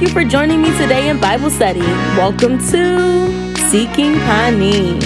Thank you for joining me today in Bible study. Welcome to Seeking Panim.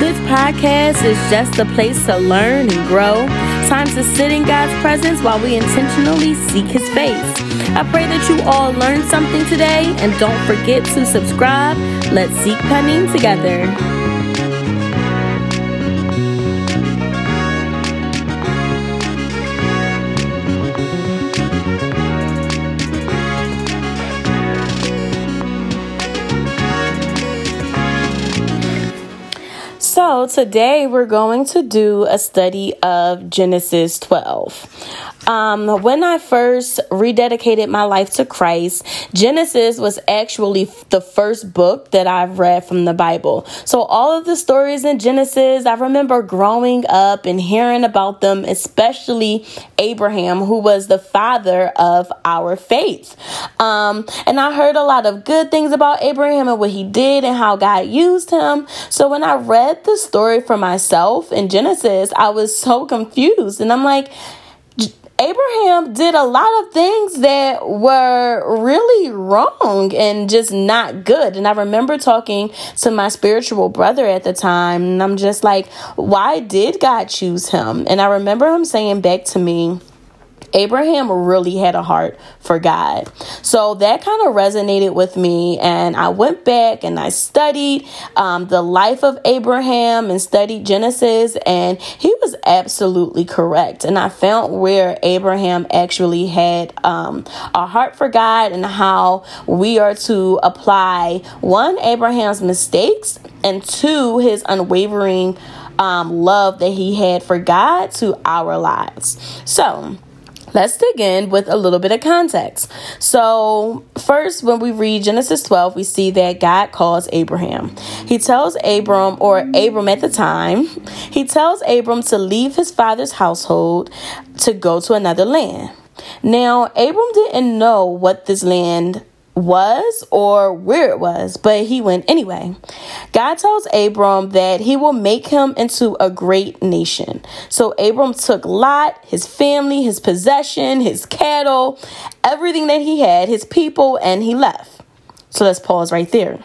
This podcast is just a place to learn and grow. Time to sit in God's presence while we intentionally seek His face. I pray that you all learned something today and don't forget to subscribe. Let's seek Panim together. So, today we're going to do a study of Genesis 12. Um, when I first rededicated my life to Christ, Genesis was actually the first book that I've read from the Bible. So, all of the stories in Genesis, I remember growing up and hearing about them, especially Abraham, who was the father of our faith. Um, and I heard a lot of good things about Abraham and what he did and how God used him. So, when I read the story for myself in Genesis, I was so confused. And I'm like, Abraham did a lot of things that were really wrong and just not good. And I remember talking to my spiritual brother at the time, and I'm just like, why did God choose him? And I remember him saying back to me, Abraham really had a heart for God. So that kind of resonated with me. And I went back and I studied um, the life of Abraham and studied Genesis. And he was absolutely correct. And I found where Abraham actually had um, a heart for God and how we are to apply one, Abraham's mistakes, and two, his unwavering um, love that he had for God to our lives. So, Let's dig in with a little bit of context. So, first, when we read Genesis 12, we see that God calls Abraham. He tells Abram, or Abram at the time, he tells Abram to leave his father's household to go to another land. Now, Abram didn't know what this land was or where it was, but he went anyway. God tells Abram that he will make him into a great nation. So Abram took Lot, his family, his possession, his cattle, everything that he had, his people, and he left. So let's pause right there.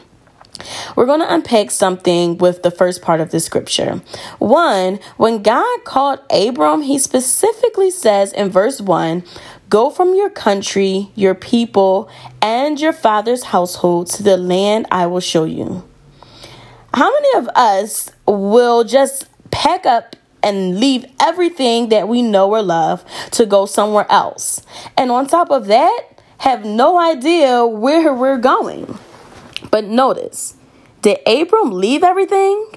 We're going to unpack something with the first part of the scripture. One, when God called Abram, he specifically says in verse 1 Go from your country, your people, and your father's household to the land I will show you. How many of us will just pack up and leave everything that we know or love to go somewhere else? And on top of that, have no idea where we're going. But notice, did Abram leave everything?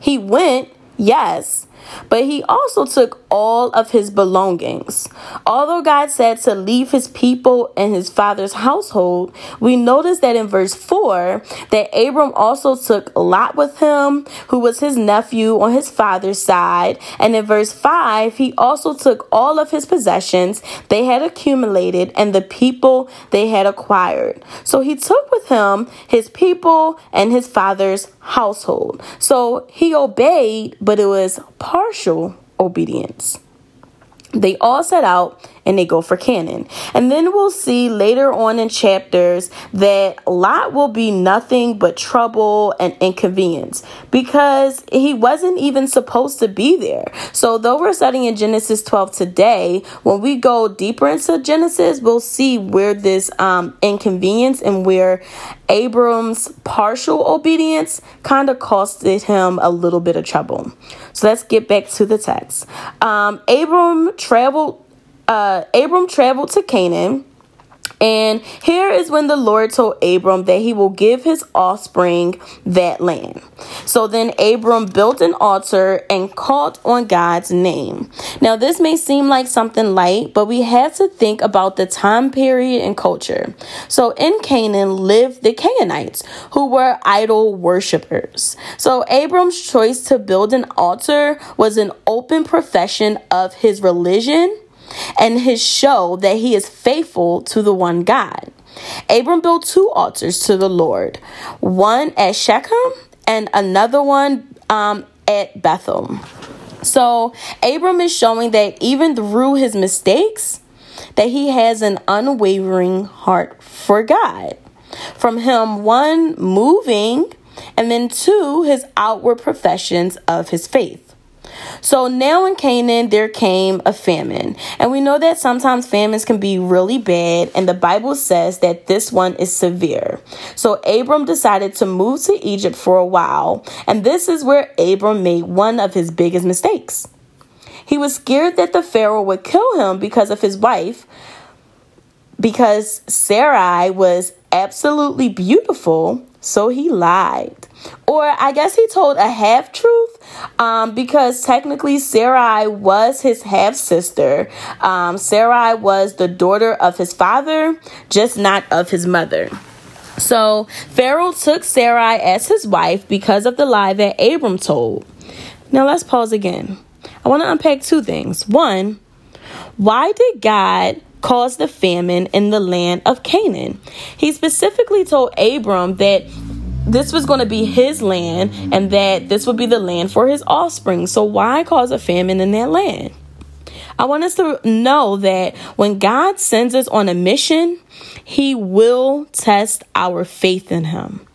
He went, yes, but he also took all of his belongings. Although God said to leave his people and his father's household, we notice that in verse 4 that Abram also took Lot with him, who was his nephew on his father's side. And in verse 5, he also took all of his possessions they had accumulated and the people they had acquired. So he took with him his people and his father's household. So he obeyed, but it was partial obedience. They all set out and they go for Canaan. And then we'll see later on in chapters that Lot will be nothing but trouble and inconvenience because he wasn't even supposed to be there. So, though we're studying in Genesis 12 today, when we go deeper into Genesis, we'll see where this um, inconvenience and where Abram's partial obedience kind of costed him a little bit of trouble. So, let's get back to the text. Um, Abram traveled uh, Abram traveled to Canaan. And here is when the Lord told Abram that he will give his offspring that land. So then Abram built an altar and called on God's name. Now, this may seem like something light, but we have to think about the time period and culture. So in Canaan lived the Canaanites, who were idol worshippers. So Abram's choice to build an altar was an open profession of his religion and his show that he is faithful to the one God. Abram built two altars to the Lord, one at Shechem and another one um, at Bethel. So Abram is showing that even through his mistakes, that he has an unwavering heart for God. from him, one, moving, and then two, his outward professions of his faith. So now in Canaan, there came a famine. And we know that sometimes famines can be really bad, and the Bible says that this one is severe. So Abram decided to move to Egypt for a while, and this is where Abram made one of his biggest mistakes. He was scared that the Pharaoh would kill him because of his wife, because Sarai was absolutely beautiful, so he lied. Or I guess he told a half truth um, because technically Sarai was his half sister. Um, Sarai was the daughter of his father, just not of his mother. So Pharaoh took Sarai as his wife because of the lie that Abram told. Now let's pause again. I want to unpack two things. One, why did God cause the famine in the land of Canaan? He specifically told Abram that this was going to be his land and that this would be the land for his offspring. So, why cause a famine in that land? I want us to know that when God sends us on a mission, he will test our faith in him.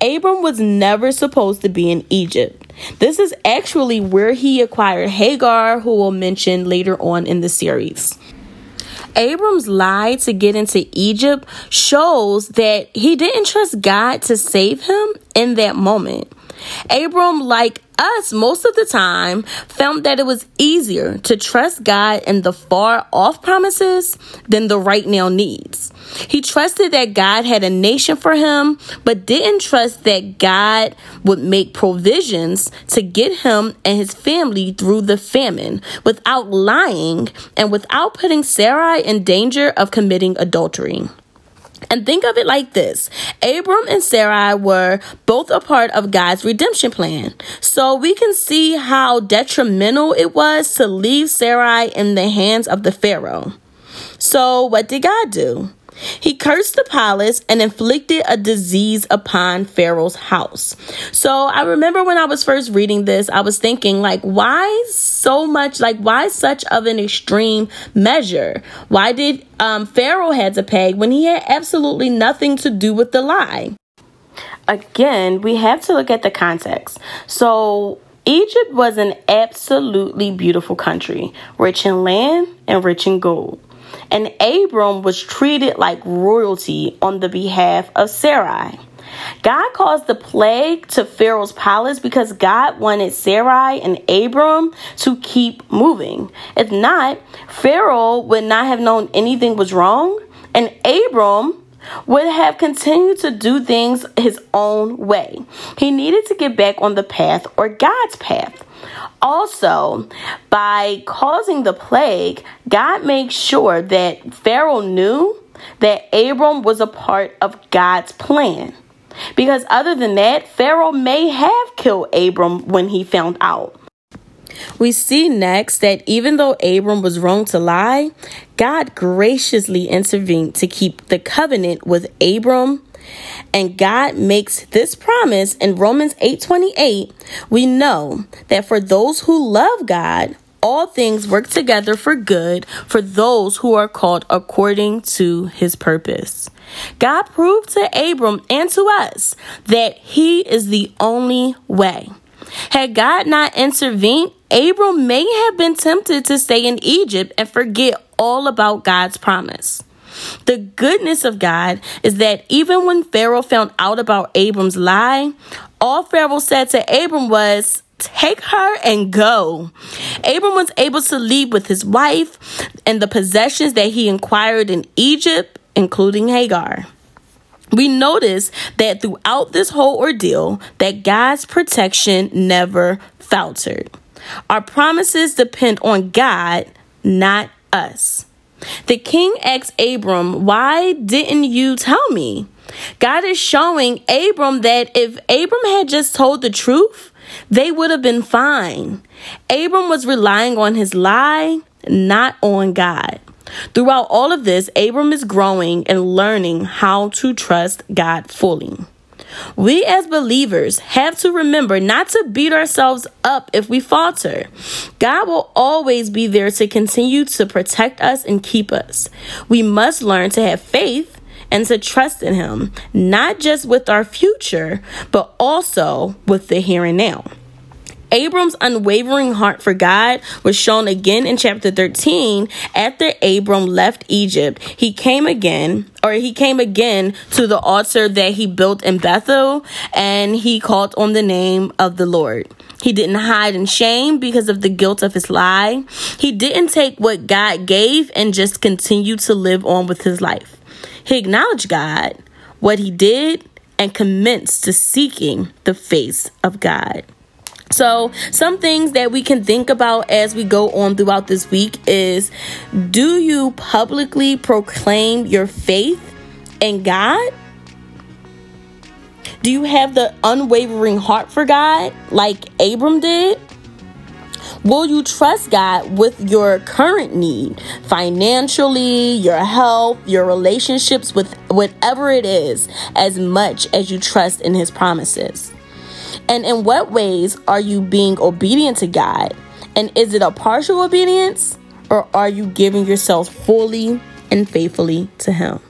Abram was never supposed to be in Egypt. This is actually where he acquired Hagar, who we'll mention later on in the series. Abram's lie to get into Egypt shows that he didn't trust God to save him in that moment. Abram, like us, most of the time, found that it was easier to trust God in the far off promises than the right now needs. He trusted that God had a nation for him, but didn't trust that God would make provisions to get him and his family through the famine without lying and without putting Sarai in danger of committing adultery. And think of it like this Abram and Sarai were both a part of God's redemption plan. So we can see how detrimental it was to leave Sarai in the hands of the Pharaoh. So, what did God do? He cursed the palace and inflicted a disease upon Pharaoh's house. So I remember when I was first reading this, I was thinking, like, why so much? Like, why such of an extreme measure? Why did um, Pharaoh had to pay when he had absolutely nothing to do with the lie? Again, we have to look at the context. So Egypt was an absolutely beautiful country, rich in land and rich in gold and Abram was treated like royalty on the behalf of Sarai. God caused the plague to Pharaoh's palace because God wanted Sarai and Abram to keep moving. If not, Pharaoh would not have known anything was wrong, and Abram would have continued to do things his own way. He needed to get back on the path or God's path. Also, by causing the plague, God made sure that Pharaoh knew that Abram was a part of God's plan. Because other than that, Pharaoh may have killed Abram when he found out. We see next that even though Abram was wrong to lie, God graciously intervened to keep the covenant with Abram and God makes this promise in Romans 8:28, we know that for those who love God, all things work together for good for those who are called according to his purpose. God proved to Abram and to us that he is the only way. Had God not intervened, Abram may have been tempted to stay in Egypt and forget all about God's promise. The goodness of God is that even when Pharaoh found out about Abram's lie, all Pharaoh said to Abram was, Take her and go. Abram was able to leave with his wife and the possessions that he acquired in Egypt, including Hagar. We notice that throughout this whole ordeal that God's protection never faltered. Our promises depend on God, not us. The king asked Abram, Why didn't you tell me? God is showing Abram that if Abram had just told the truth, they would have been fine. Abram was relying on his lie, not on God. Throughout all of this, Abram is growing and learning how to trust God fully. We as believers have to remember not to beat ourselves up if we falter. God will always be there to continue to protect us and keep us. We must learn to have faith and to trust in Him, not just with our future, but also with the here and now. Abram's unwavering heart for God was shown again in chapter 13 after Abram left Egypt. He came again, or he came again to the altar that he built in Bethel and he called on the name of the Lord. He didn't hide in shame because of the guilt of his lie. He didn't take what God gave and just continue to live on with his life. He acknowledged God, what he did, and commenced to seeking the face of God. So, some things that we can think about as we go on throughout this week is do you publicly proclaim your faith in God? Do you have the unwavering heart for God like Abram did? Will you trust God with your current need, financially, your health, your relationships with whatever it is, as much as you trust in His promises? And in what ways are you being obedient to God? And is it a partial obedience or are you giving yourself fully and faithfully to Him?